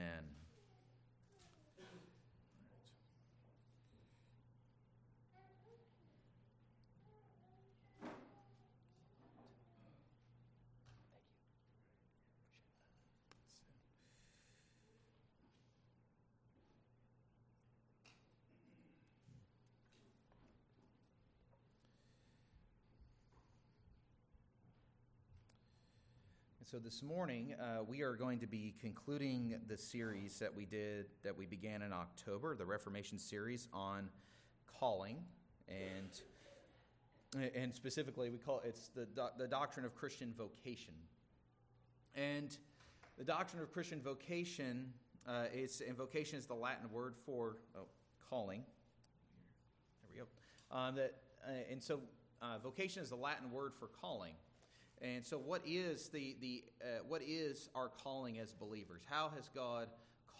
Amen. So this morning uh, we are going to be concluding the series that we did that we began in October, the Reformation series on calling, and and specifically we call it's the the doctrine of Christian vocation, and the doctrine of Christian vocation uh, is and vocation is the Latin word for oh, calling. There we go. Um, that uh, and so uh, vocation is the Latin word for calling. And so, what is the the uh, what is our calling as believers? How has God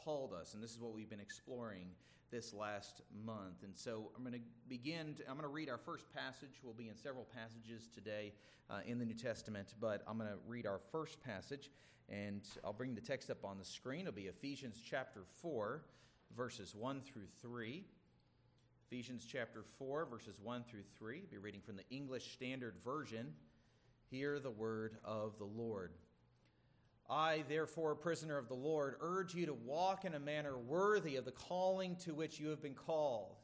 called us? And this is what we've been exploring this last month. And so, I'm going to begin. I'm going to read our first passage. We'll be in several passages today uh, in the New Testament, but I'm going to read our first passage, and I'll bring the text up on the screen. It'll be Ephesians chapter four, verses one through three. Ephesians chapter 4, verses 1 through 3. I'll be reading from the English Standard Version. Hear the word of the Lord. I, therefore, prisoner of the Lord, urge you to walk in a manner worthy of the calling to which you have been called,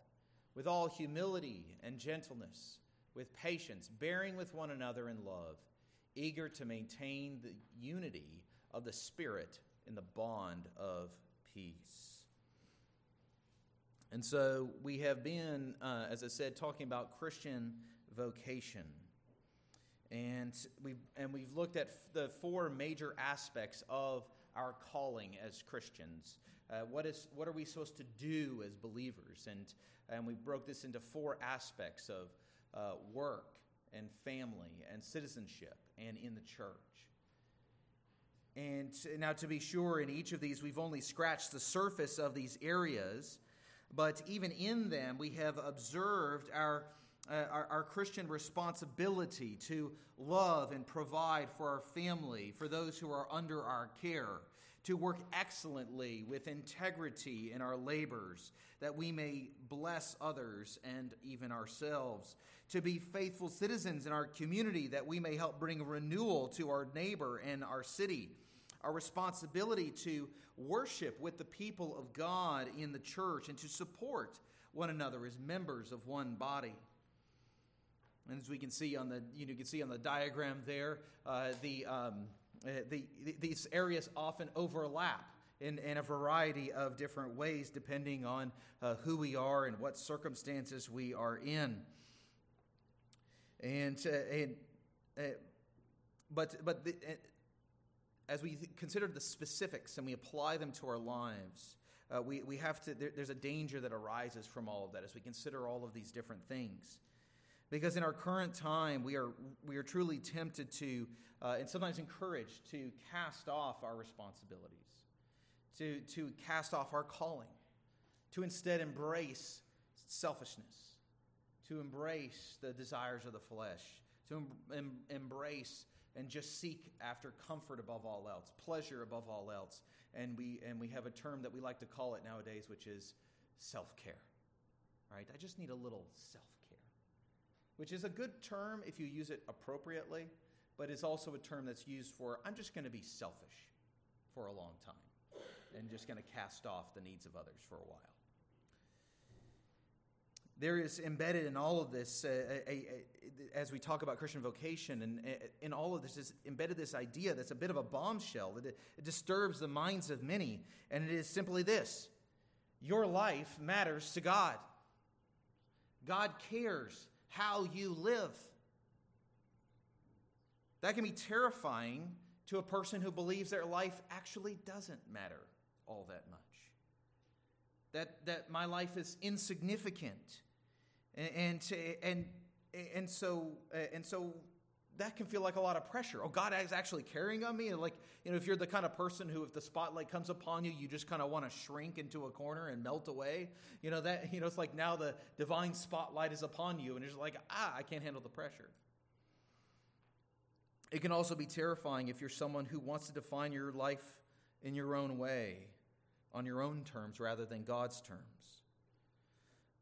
with all humility and gentleness, with patience, bearing with one another in love, eager to maintain the unity of the Spirit in the bond of peace. And so we have been, uh, as I said, talking about Christian vocation. And we've, and we've looked at the four major aspects of our calling as Christians. Uh, what, is, what are we supposed to do as believers? And, and we broke this into four aspects of uh, work and family and citizenship and in the church. And now, to be sure, in each of these, we've only scratched the surface of these areas, but even in them, we have observed our uh, our, our, Christian responsibility to love and provide for our family, for those who are under our care, to work excellently with integrity in our labors, that we may bless others and even ourselves, to be faithful citizens in our community, that we may help bring renewal to our neighbor and our city. Our responsibility to worship with the people of God in the church and to support one another as members of one body. And as we can see on the you, know, you can see on the diagram there, uh, the, um, uh, the, these areas often overlap in, in a variety of different ways depending on uh, who we are and what circumstances we are in. And, uh, and uh, but but the, uh, as we consider the specifics and we apply them to our lives, we, we have to there, there's a danger that arises from all of that as we consider all of these different things. Because in our current time, we are, we are truly tempted to, uh, and sometimes encouraged to cast off our responsibilities, to, to cast off our calling, to instead embrace selfishness, to embrace the desires of the flesh, to em- em- embrace and just seek after comfort above all else, pleasure above all else. And we, and we have a term that we like to call it nowadays, which is self care. Right? I just need a little self which is a good term if you use it appropriately, but is also a term that's used for I'm just going to be selfish for a long time and just going to cast off the needs of others for a while. There is embedded in all of this, uh, a, a, a, as we talk about Christian vocation, and in all of this is embedded this idea that's a bit of a bombshell that it, it disturbs the minds of many, and it is simply this: your life matters to God. God cares how you live. That can be terrifying to a person who believes their life actually doesn't matter all that much. That, that my life is insignificant. And, and, and, and, so, uh, and so that can feel like a lot of pressure. Oh, God is actually carrying on me. And like, you know, if you're the kind of person who, if the spotlight comes upon you, you just kind of want to shrink into a corner and melt away. You know, that, you know, it's like now the divine spotlight is upon you and you're like, ah, I can't handle the pressure. It can also be terrifying if you're someone who wants to define your life in your own way. on your own terms rather than God's terms.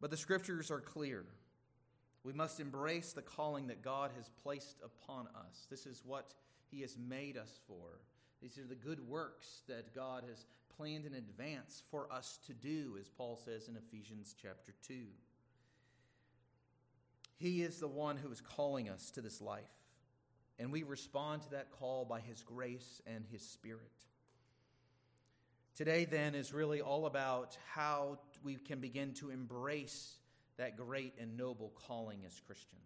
But the scriptures are clear. We must embrace the calling that God has placed upon us. This is what He has made us for. These are the good works that God has planned in advance for us to do, as Paul says in Ephesians chapter 2. He is the one who is calling us to this life, and we respond to that call by His grace and His Spirit. Today, then, is really all about how we can begin to embrace that great and noble calling as Christians.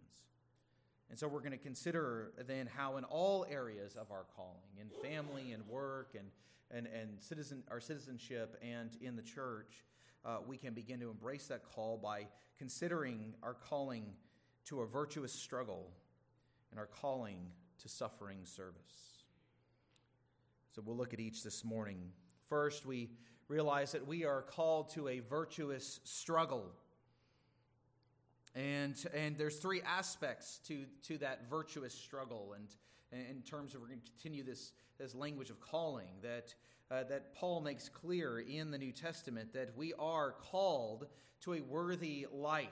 And so we're going to consider then how, in all areas of our calling, in family and work and, and, and citizen, our citizenship and in the church, uh, we can begin to embrace that call by considering our calling to a virtuous struggle and our calling to suffering service. So we'll look at each this morning. First, we realize that we are called to a virtuous struggle. And, and there's three aspects to, to that virtuous struggle. And, and in terms of, we're going to continue this, this language of calling that, uh, that Paul makes clear in the New Testament that we are called to a worthy life.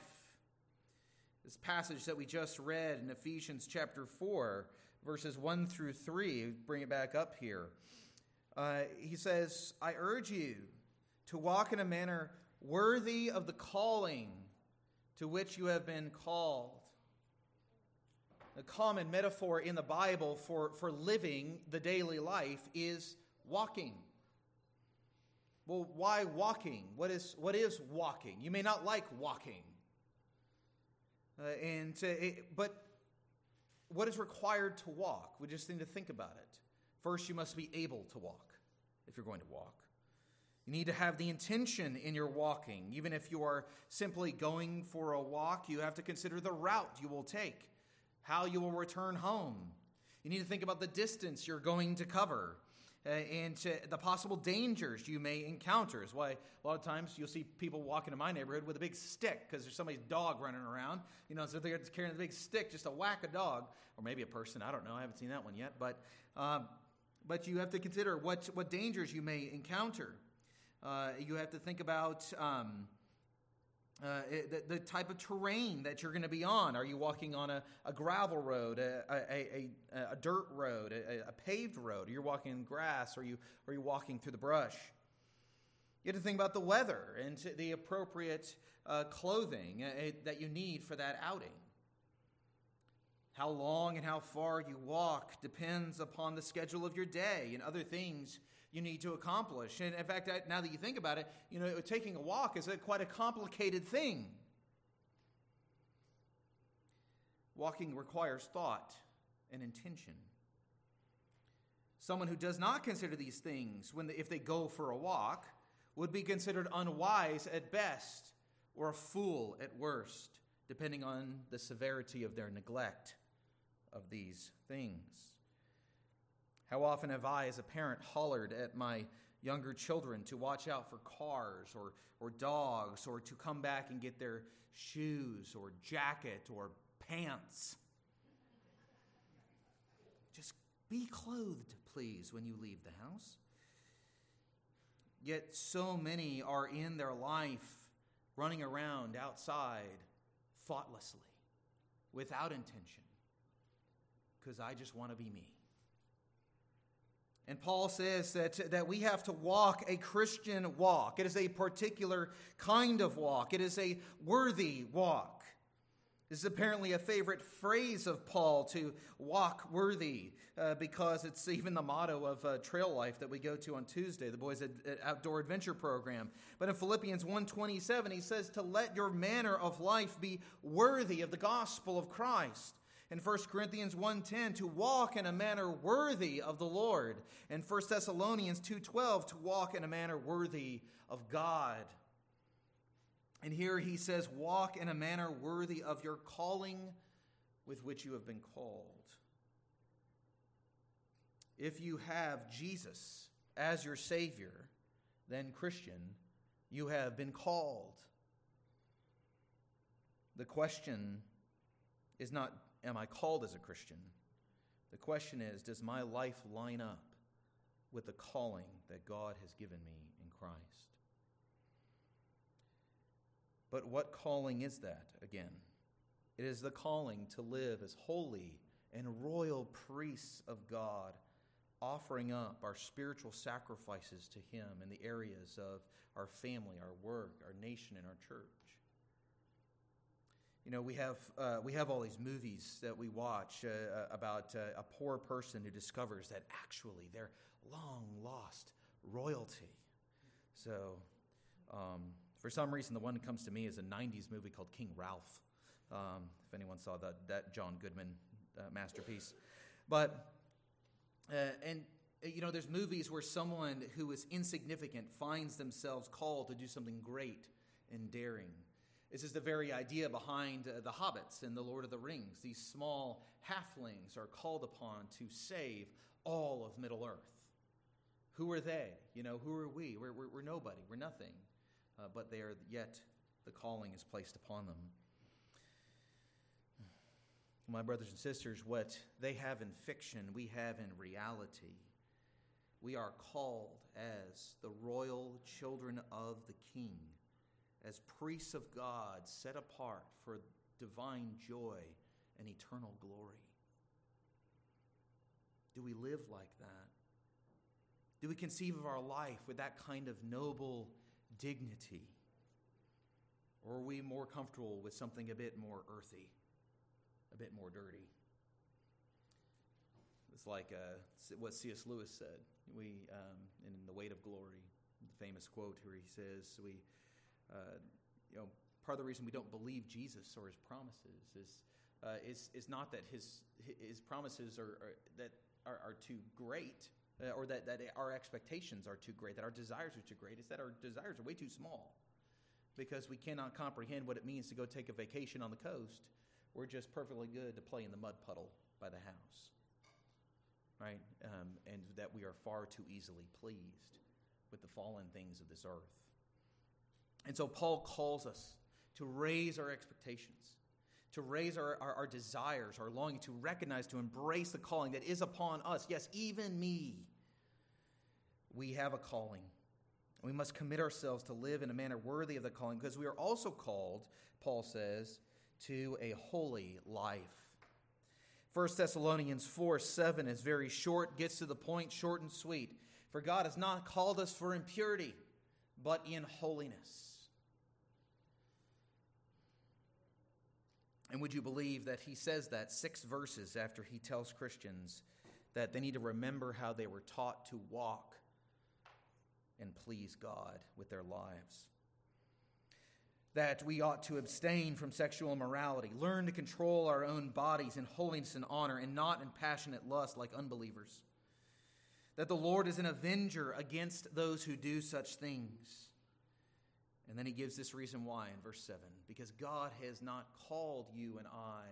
This passage that we just read in Ephesians chapter 4, verses 1 through 3, bring it back up here. Uh, he says, I urge you to walk in a manner worthy of the calling to which you have been called. The common metaphor in the Bible for, for living the daily life is walking. Well, why walking? What is, what is walking? You may not like walking. Uh, and it, but what is required to walk? We just need to think about it. First, you must be able to walk if you're going to walk. You need to have the intention in your walking. Even if you are simply going for a walk, you have to consider the route you will take, how you will return home. You need to think about the distance you're going to cover uh, and the possible dangers you may encounter. Is why a lot of times you'll see people walking in my neighborhood with a big stick because there's somebody's dog running around. You know, so they're carrying a big stick just to whack a dog, or maybe a person. I don't know. I haven't seen that one yet. But, um, but you have to consider what, what dangers you may encounter. Uh, you have to think about um, uh, the, the, type of terrain that you're going to be on. Are you walking on a, a gravel road, a, a, a, a dirt road, a, paved road? You're you walking in grass? Or are you, are you walking through the brush? You have to think about the weather and the appropriate uh, clothing uh, that you need for that outing. How long and how far you walk depends upon the schedule of your day and other things you need to accomplish. And in fact, now that you think about it, you know, taking a walk is a, quite a complicated thing. Walking requires thought and intention. Someone who does not consider these things when if they go for a walk would be considered unwise at best or a fool at worst, depending on the severity of their neglect of these things. How often have I, as a parent, hollered at my younger children to watch out for cars or, or dogs or to come back and get their shoes or jacket or pants? Just be clothed, please, when you leave the house. Yet so many are in their life running around outside thoughtlessly, without intention, because I just want to be me. And Paul says that, that we have to walk a Christian walk. It is a particular kind of walk, it is a worthy walk. This is apparently a favorite phrase of Paul to walk worthy, uh, because it's even the motto of uh, Trail Life that we go to on Tuesday, the boys' outdoor adventure program. But in Philippians 1:27, he says to let your manner of life be worthy of the gospel of Christ in 1 Corinthians 1:10 to walk in a manner worthy of the Lord, and 1 Thessalonians 2:12 to walk in a manner worthy of God. And here he says walk in a manner worthy of your calling with which you have been called. If you have Jesus as your savior, then Christian, you have been called. The question is not am I called as a Christian? The question is, does my life line up with the calling that God has given me in Christ. But what calling is that again? It is the calling to live as holy and royal priests of God, offering up our spiritual sacrifices to Him in the areas of our family, our work, our nation, and our church. You know, we have, uh, we have all these movies that we watch uh, uh about uh, a poor person who discovers that actually they're long lost royalty. So, um, for some reason, the one that comes to me is a 90s movie called King Ralph. Um, if anyone saw that, that John Goodman uh, masterpiece. But, uh, and, you know, there's movies where someone who is insignificant finds themselves called to do something great and daring. This is the very idea behind uh, the hobbits and the Lord of the Rings. These small halflings are called upon to save all of Middle Earth. Who are they? You know, who are we? We're, we're, we're nobody, we're nothing. Uh, but they are yet, the calling is placed upon them. My brothers and sisters, what they have in fiction, we have in reality. We are called as the royal children of the King, as priests of God set apart for divine joy and eternal glory. Do we live like that? Do we conceive of our life with that kind of noble dignity? Or are we more comfortable with something a bit more earthy? a bit more dirty. It's like uh, what C.S. Lewis said. We, um, in The Weight of Glory, the famous quote where he says, "We, uh, you know, part of the reason we don't believe Jesus or his promises is uh, is is not that his his promises are, are that are, are, too great." Uh, or that, that our expectations are too great, that our desires are too great. It's that our desires are way too small because we cannot comprehend what it means to go take a vacation on the coast we're just perfectly good to play in the mud puddle by the house. Right? Um, and that we are far too easily pleased with the fallen things of this earth. And so Paul calls us to raise our expectations, to raise our, our, our, desires, our longing, to recognize, to embrace the calling that is upon us. Yes, even me. We have a calling. We must commit ourselves to live in a manner worthy of the calling because we are also called, Paul says, to a holy life. 1 Thessalonians 4 7 is very short, gets to the point, short and sweet. For God has not called us for impurity, but in holiness. And would you believe that he says that six verses after he tells Christians that they need to remember how they were taught to walk and please God with their lives? that we ought to abstain from sexual immorality, learn to control our own bodies in holiness and honor, and not in passionate lust like unbelievers. That the Lord is an avenger against those who do such things. And then he gives this reason why in verse 7 because God has not called you and I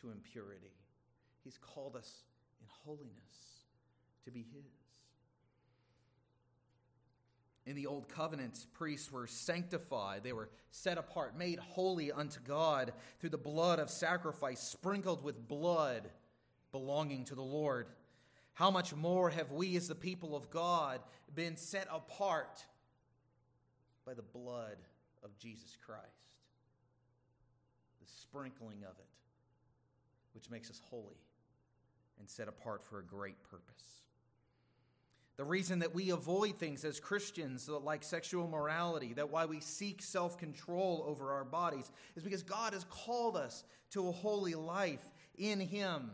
to impurity, He's called us in holiness to be His. In the Old Covenant, priests were sanctified. They were set apart, made holy unto God through the blood of sacrifice, sprinkled with blood belonging to the Lord. How much more have we, as the people of God, been set apart by the blood of Jesus Christ? The sprinkling of it, which makes us holy and set apart for a great purpose. The reason that we avoid things as Christians, like sexual morality, that why we seek self control over our bodies, is because God has called us to a holy life in Him.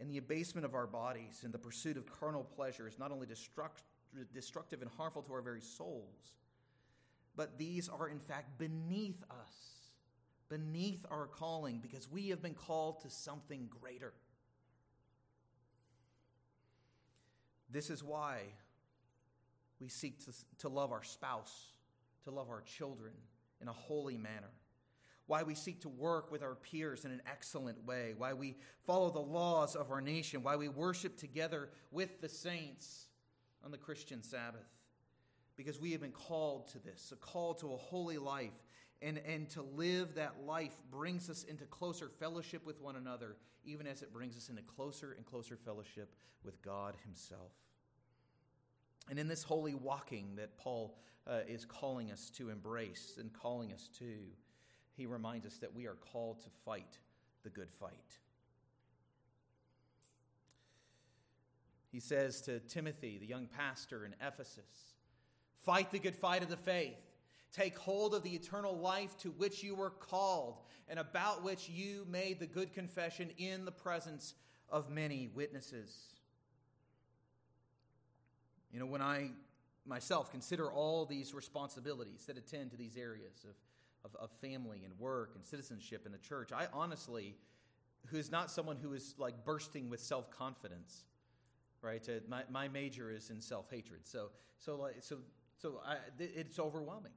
And the abasement of our bodies and the pursuit of carnal pleasure is not only destruct, destructive and harmful to our very souls, but these are in fact beneath us, beneath our calling, because we have been called to something greater. This is why we seek to, to love our spouse, to love our children in a holy manner. Why we seek to work with our peers in an excellent way. Why we follow the laws of our nation. Why we worship together with the saints on the Christian Sabbath. Because we have been called to this, a call to a holy life. And, and to live that life brings us into closer fellowship with one another, even as it brings us into closer and closer fellowship with God Himself. And in this holy walking that Paul uh, is calling us to embrace and calling us to, he reminds us that we are called to fight the good fight. He says to Timothy, the young pastor in Ephesus, Fight the good fight of the faith. Take hold of the eternal life to which you were called and about which you made the good confession in the presence of many witnesses. You know, when I myself consider all these responsibilities that attend to these areas of, of, of family and work and citizenship in the church, I honestly, who is not someone who is like bursting with self confidence, right? Uh, my, my major is in self hatred. So, so, like, so, so I, it's overwhelming.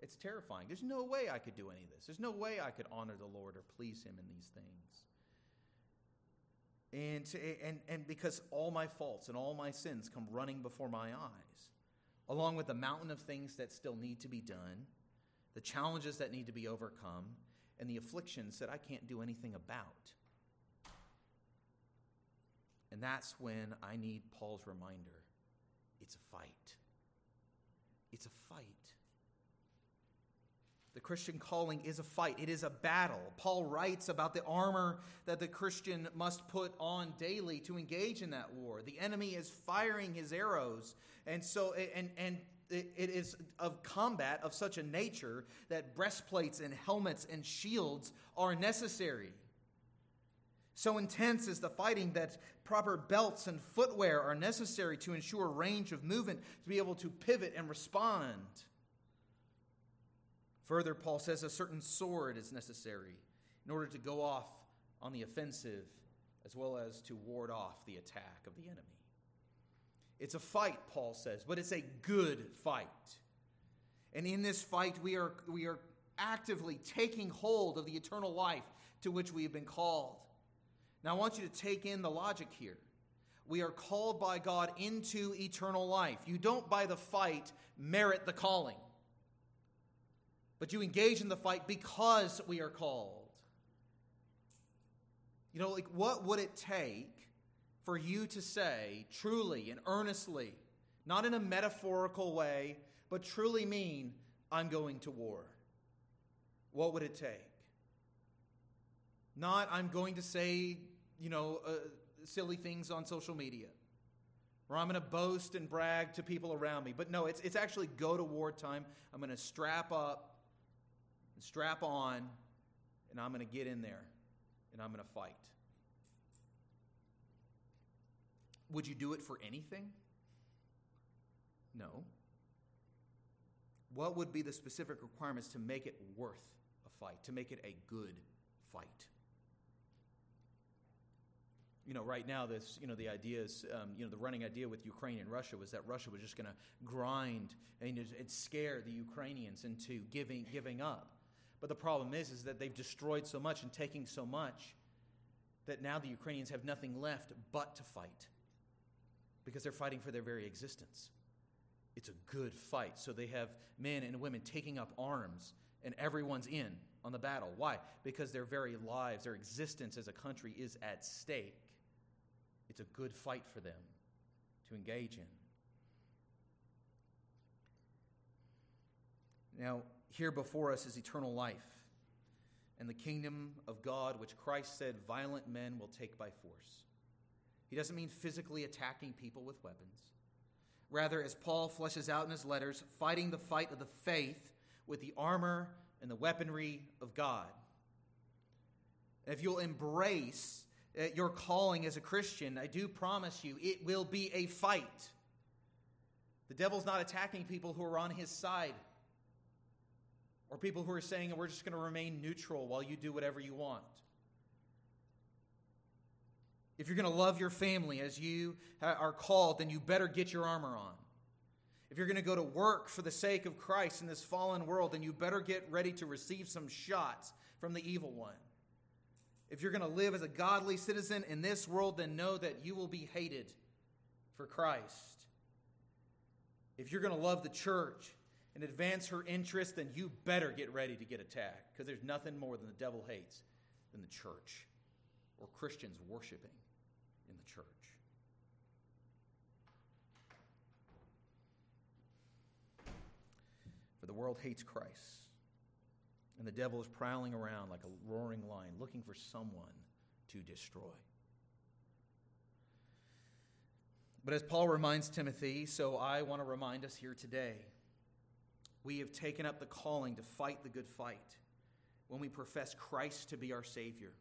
It's terrifying. There's no way I could do any of this. There's no way I could honor the Lord or please Him in these things. And, and, and because all my faults and all my sins come running before my eyes, along with the mountain of things that still need to be done, the challenges that need to be overcome, and the afflictions that I can't do anything about. And that's when I need Paul's reminder it's a fight. It's a fight. The Christian calling is a fight, it is a battle. Paul writes about the armor that the Christian must put on daily to engage in that war. The enemy is firing his arrows, and so and and it is of combat of such a nature that breastplates and helmets and shields are necessary. So intense is the fighting that proper belts and footwear are necessary to ensure range of movement to be able to pivot and respond. Further, Paul says a certain sword is necessary in order to go off on the offensive as well as to ward off the attack of the enemy. It's a fight, Paul says, but it's a good fight. And in this fight, we are, we are actively taking hold of the eternal life to which we have been called. Now, I want you to take in the logic here. We are called by God into eternal life. You don't, by the fight, merit the calling but you engage in the fight because we are called. You know, like what would it take for you to say truly and earnestly, not in a metaphorical way, but truly mean, I'm going to war? What would it take? Not, I'm going to say, you know, uh, silly things on social media, or I'm going to boast and brag to people around me. But no, it's, it's actually go to wartime. I'm going to strap up and strap on, and I'm going to get in there and I'm going to fight. Would you do it for anything? No. What would be the specific requirements to make it worth a fight, to make it a good fight? You know, right now, this, you know, the idea is, um, you know, the running idea with Ukraine and Russia was that Russia was just going to grind and, and scare the Ukrainians into giving, giving up. But the problem is, is that they've destroyed so much and taking so much that now the Ukrainians have nothing left but to fight because they're fighting for their very existence. It's a good fight. So they have men and women taking up arms, and everyone's in on the battle. Why? Because their very lives, their existence as a country is at stake. It's a good fight for them to engage in. Now, here before us is eternal life and the kingdom of God, which Christ said violent men will take by force. He doesn't mean physically attacking people with weapons. Rather, as Paul fleshes out in his letters, fighting the fight of the faith with the armor and the weaponry of God. And if you'll embrace Uh, your calling as a Christian, I do promise you it will be a fight. The devil's not attacking people who are on his side or people who are saying, we're just going to remain neutral while you do whatever you want. If you're going to love your family as you are called, then you better get your armor on. If you're going to go to work for the sake of Christ in this fallen world, then you better get ready to receive some shots from the evil one. If you're going to live as a godly citizen in this world, then know that you will be hated for Christ. If you're going to love the church and advance her interests, then you better get ready to get attacked because there's nothing more than the devil hates than the church or Christians worshiping in the church. For the world hates Christ. And the devil is prowling around like a roaring lion, looking for someone to destroy. But as Paul reminds Timothy, so I want to remind us here today we have taken up the calling to fight the good fight when we profess Christ to be our Savior.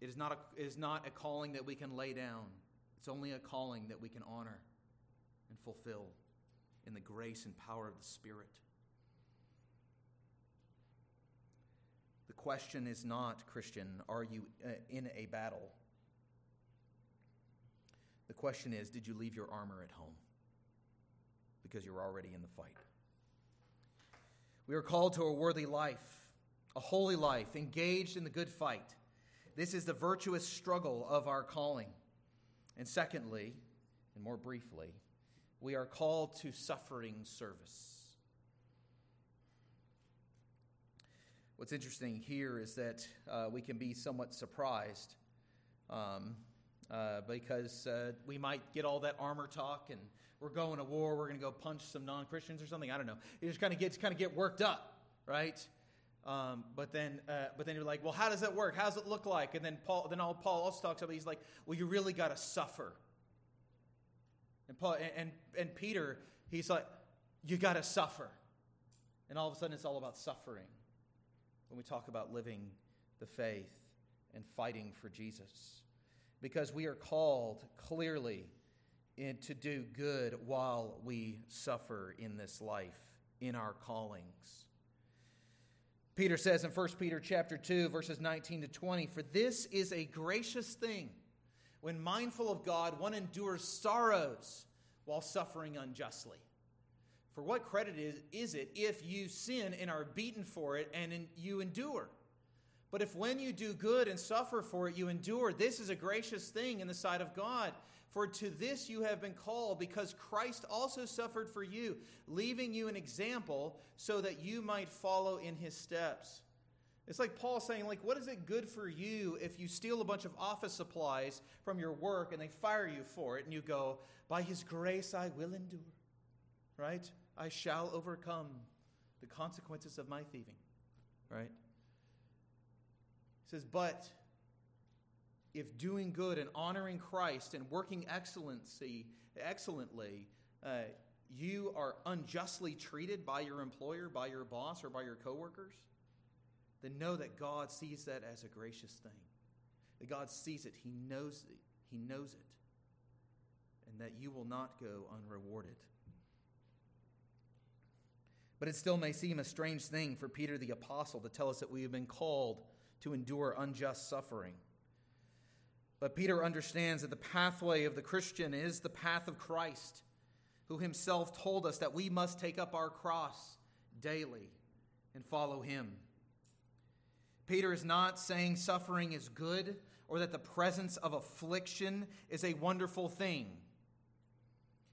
It is not a, it is not a calling that we can lay down, it's only a calling that we can honor and fulfill in the grace and power of the Spirit. The question is not, Christian, are you uh, in a battle? The question is, did you leave your armor at home? Because you're already in the fight. We are called to a worthy life, a holy life, engaged in the good fight. This is the virtuous struggle of our calling. And secondly, and more briefly, we are called to suffering service. What's interesting here is that uh, we can be somewhat surprised um, uh, because uh, we might get all that armor talk and we're going to war, we're going to go punch some non Christians or something. I don't know. You just kind of get, kind of get worked up, right? Um, but then, uh, but then you're like, well, how does that work? How does it look like? And then Paul, then all Paul also talks about. He's like, well, you really got to suffer. And Paul and, and, and Peter, he's like, you got to suffer. And all of a sudden, it's all about suffering when we talk about living the faith and fighting for Jesus. Because we are called clearly in, to do good while we suffer in this life, in our callings. Peter says in 1 Peter chapter 2 verses 19 to 20, "For this is a gracious thing when mindful of God one endures sorrows while suffering unjustly." For what credit is, is it if you sin and are beaten for it and in, you endure? But if when you do good and suffer for it, you endure, this is a gracious thing in the sight of God. For to this you have been called, because Christ also suffered for you, leaving you an example so that you might follow in his steps. It's like Paul saying, like, what is it good for you if you steal a bunch of office supplies from your work and they fire you for it, and you go, by his grace I will endure, right? I shall overcome the consequences of my thieving. Right? He says, But if doing good and honoring Christ and working excellency, excellently, uh, you are unjustly treated by your employer, by your boss, or by your coworkers, then know that God sees that as a gracious thing. That God sees it, He knows it, He knows it, and that you will not go unrewarded. But it still may seem a strange thing for Peter the Apostle to tell us that we have been called to endure unjust suffering. But Peter understands that the pathway of the Christian is the path of Christ, who himself told us that we must take up our cross daily and follow him. Peter is not saying suffering is good or that the presence of affliction is a wonderful thing.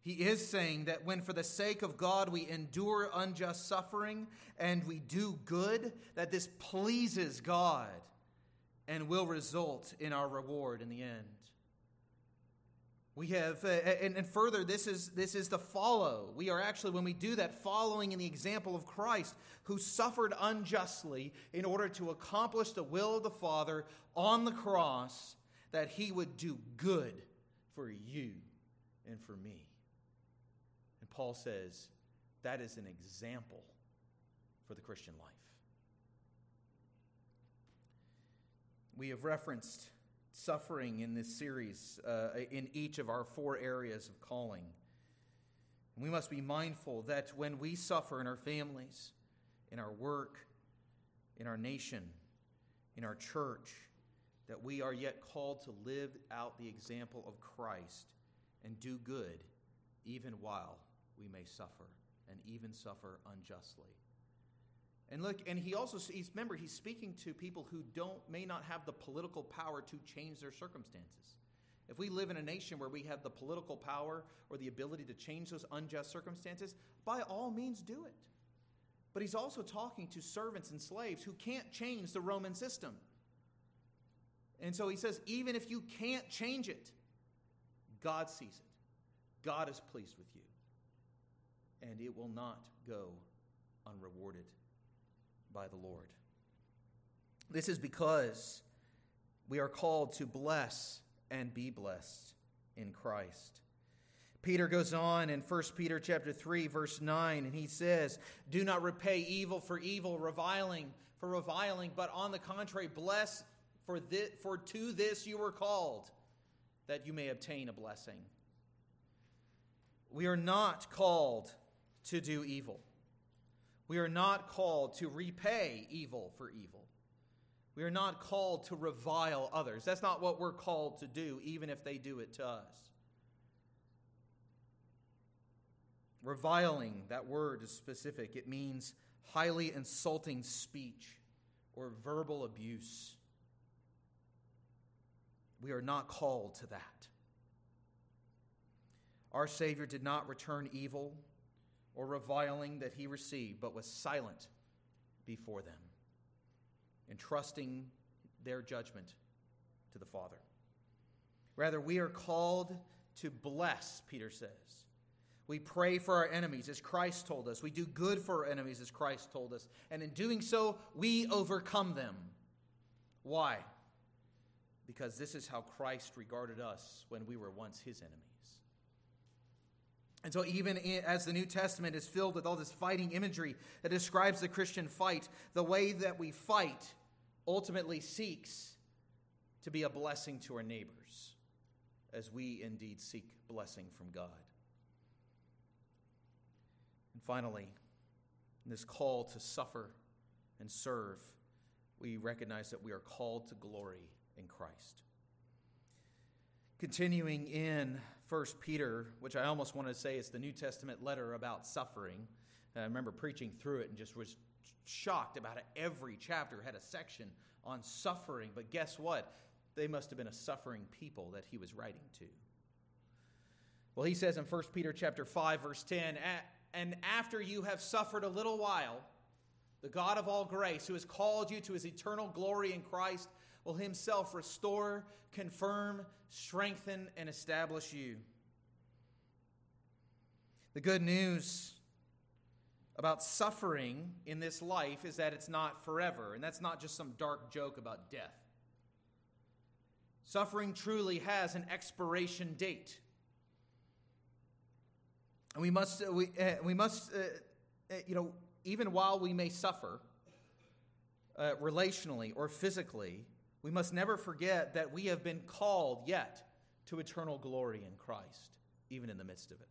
He is saying that when, for the sake of God, we endure unjust suffering and we do good, that this pleases God and will result in our reward in the end. We have, uh, and, and further, this is, this is the follow. We are actually, when we do that, following in the example of Christ, who suffered unjustly in order to accomplish the will of the Father on the cross, that he would do good for you and for me. Paul says that is an example for the Christian life. We have referenced suffering in this series uh, in each of our four areas of calling. We must be mindful that when we suffer in our families, in our work, in our nation, in our church, that we are yet called to live out the example of Christ and do good even while we may suffer, and even suffer unjustly. And look, and he also he's remember he's speaking to people who don't may not have the political power to change their circumstances. If we live in a nation where we have the political power or the ability to change those unjust circumstances, by all means do it. But he's also talking to servants and slaves who can't change the Roman system. And so he says, even if you can't change it, God sees it. God is pleased with you and it will not go unrewarded by the Lord. This is because we are called to bless and be blessed in Christ. Peter goes on in 1 Peter chapter 3 verse 9 and he says, "Do not repay evil for evil, reviling for reviling, but on the contrary, bless for this, for to this you were called, that you may obtain a blessing." We are not called to do evil. We are not called to repay evil for evil. We are not called to revile others. That's not what we're called to do, even if they do it to us. Reviling, that word is specific. It means highly insulting speech or verbal abuse. We are not called to that. Our Savior did not return evil or reviling that he received, but was silent before them, entrusting their judgment to the Father. Rather, we are called to bless, Peter says. We pray for our enemies as Christ told us. We do good for our enemies as Christ told us. And in doing so, we overcome them. Why? Because this is how Christ regarded us when we were once his enemies. And so, even as the New Testament is filled with all this fighting imagery that describes the Christian fight, the way that we fight ultimately seeks to be a blessing to our neighbors, as we indeed seek blessing from God. And finally, in this call to suffer and serve, we recognize that we are called to glory in Christ. Continuing in 1 Peter, which I almost want to say is the New Testament letter about suffering. I remember preaching through it and just was shocked about it. Every chapter had a section on suffering, but guess what? They must have been a suffering people that he was writing to. Well, he says in 1 Peter chapter 5 verse 10, "And after you have suffered a little while, the God of all grace, who has called you to his eternal glory in Christ, will himself restore, confirm, strengthen, and establish you. The good news about suffering in this life is that it's not forever, and that's not just some dark joke about death. Suffering truly has an expiration date. And we must, uh, we, uh, we must uh, uh, you know, even while we may suffer uh, relationally or physically, we must never forget that we have been called yet to eternal glory in Christ, even in the midst of it.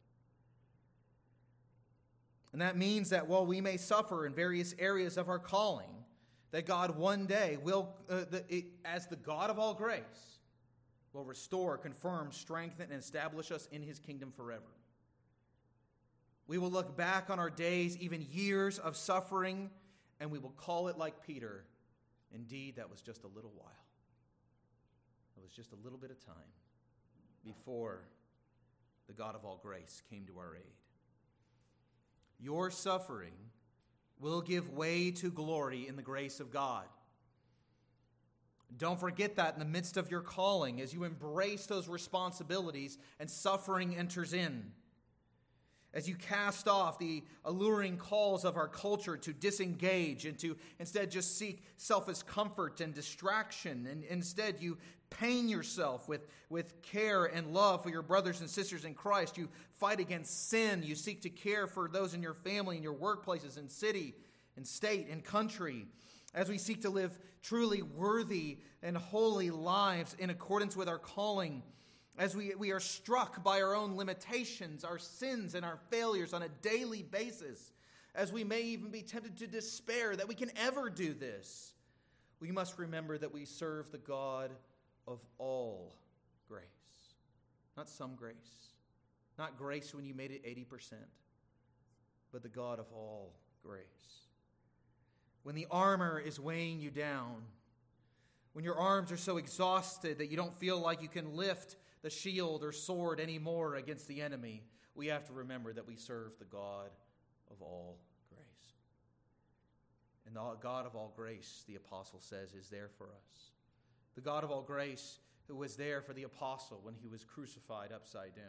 And that means that while we may suffer in various areas of our calling, that God one day will, uh, the, it, as the God of all grace, will restore, confirm, strengthen, and establish us in his kingdom forever. We will look back on our days, even years of suffering, and we will call it like Peter Indeed, that was just a little while. It was just a little bit of time before the God of all grace came to our aid. Your suffering will give way to glory in the grace of God. Don't forget that in the midst of your calling, as you embrace those responsibilities and suffering enters in as you cast off the alluring calls of our culture to disengage and to instead just seek selfish comfort and distraction, and instead you pain yourself with, with care and love for your brothers and sisters in Christ. You fight against sin. You seek to care for those in your family, in your workplaces, in city, in state, in country. As we seek to live truly worthy and holy lives in accordance with our calling as we, we are struck by our own limitations, our sins, and our failures on a daily basis, as we may even be tempted to despair that we can ever do this, we must remember that we serve the God of all grace. Not some grace, not grace when you made it 80%, but the God of all grace. When the armor is weighing you down, when your arms are so exhausted that you don't feel like you can lift the shield or sword anymore against the enemy, we have to remember that we serve the God of all grace. And the God of all grace, the apostle says, is there for us. The God of all grace who was there for the apostle when he was crucified upside down.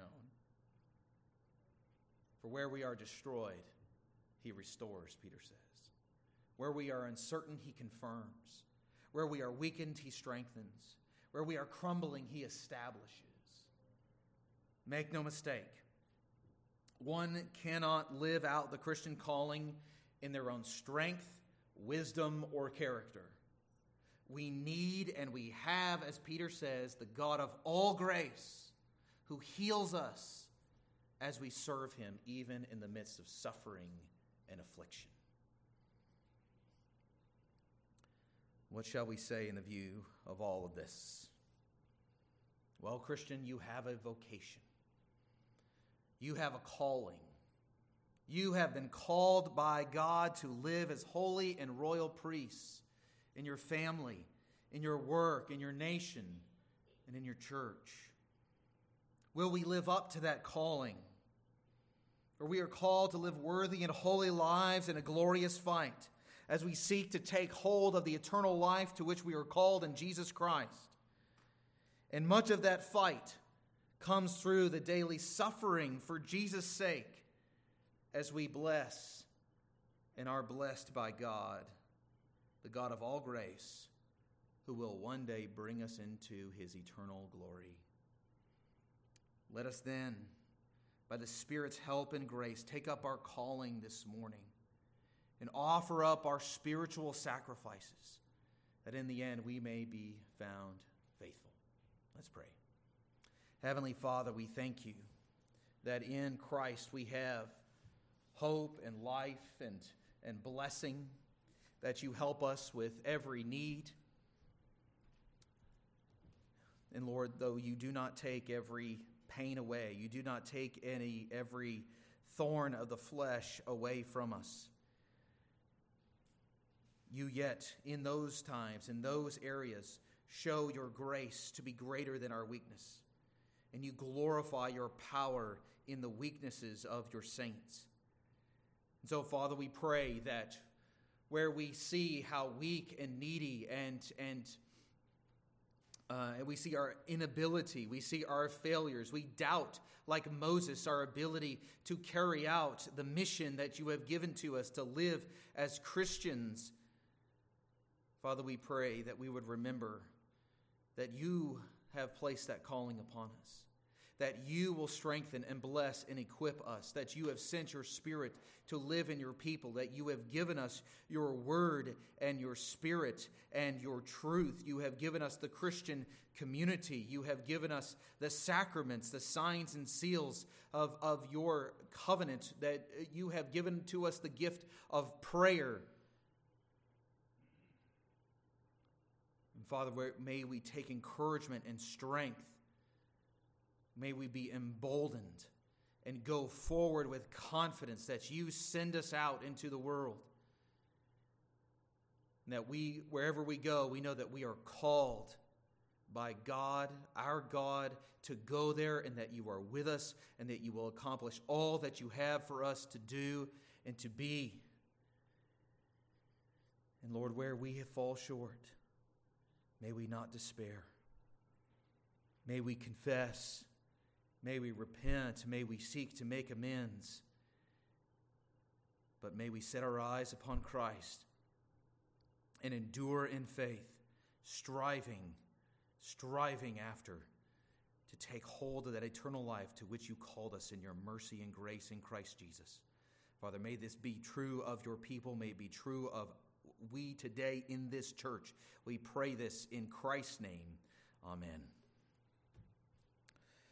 For where we are destroyed, he restores, Peter says. Where we are uncertain, he confirms. Where we are weakened, he strengthens. Where we are crumbling, he establishes. Make no mistake, one cannot live out the Christian calling in their own strength, wisdom, or character. We need and we have, as Peter says, the God of all grace who heals us as we serve him, even in the midst of suffering and affliction. What shall we say in the view of all of this? Well, Christian, you have a vocation. You have a calling. You have been called by God to live as holy and royal priests in your family, in your work, in your nation, and in your church. Will we live up to that calling? Or we are called to live worthy and holy lives in a glorious fight as we seek to take hold of the eternal life to which we are called in Jesus Christ. And much of that fight comes through the daily suffering for Jesus' sake as we bless and are blessed by God, the God of all grace, who will one day bring us into his eternal glory. Let us then, by the Spirit's help and grace, take up our calling this morning and offer up our spiritual sacrifices, that in the end we may be found faithful. Let's pray. Heavenly Father, we thank you that in Christ we have hope and life and, and blessing, that you help us with every need. And Lord, though you do not take every pain away, you do not take any every thorn of the flesh away from us. You yet, in those times, in those areas, show your grace to be greater than our weakness and you glorify your power in the weaknesses of your saints. And so, Father, we pray that where we see how weak and needy and, and, uh, and we see our inability, we see our failures, we doubt, like Moses, our ability to carry out the mission that you have given to us to live as Christians. Father, we pray that we would remember that you have placed that calling upon us. That you will strengthen and bless and equip us. That you have sent your Spirit to live in your people. That you have given us your word and your Spirit and your truth. You have given us the Christian community. You have given us the sacraments, the signs and seals of, of your covenant. That you have given to us the gift of prayer Father, may we take encouragement and strength. May we be emboldened and go forward with confidence that you send us out into the world. And that we, wherever we go, we know that we are called by God, our God, to go there and that you are with us and that you will accomplish all that you have for us to do and to be. And Lord, where we fall short, May we not despair. May we confess. May we repent. May we seek to make amends. But may we set our eyes upon Christ and endure in faith, striving, striving after to take hold of that eternal life to which you called us in your mercy and grace in Christ Jesus. Father, may this be true of your people. May it be true of we today in this church. We pray this in Christ's name. Amen.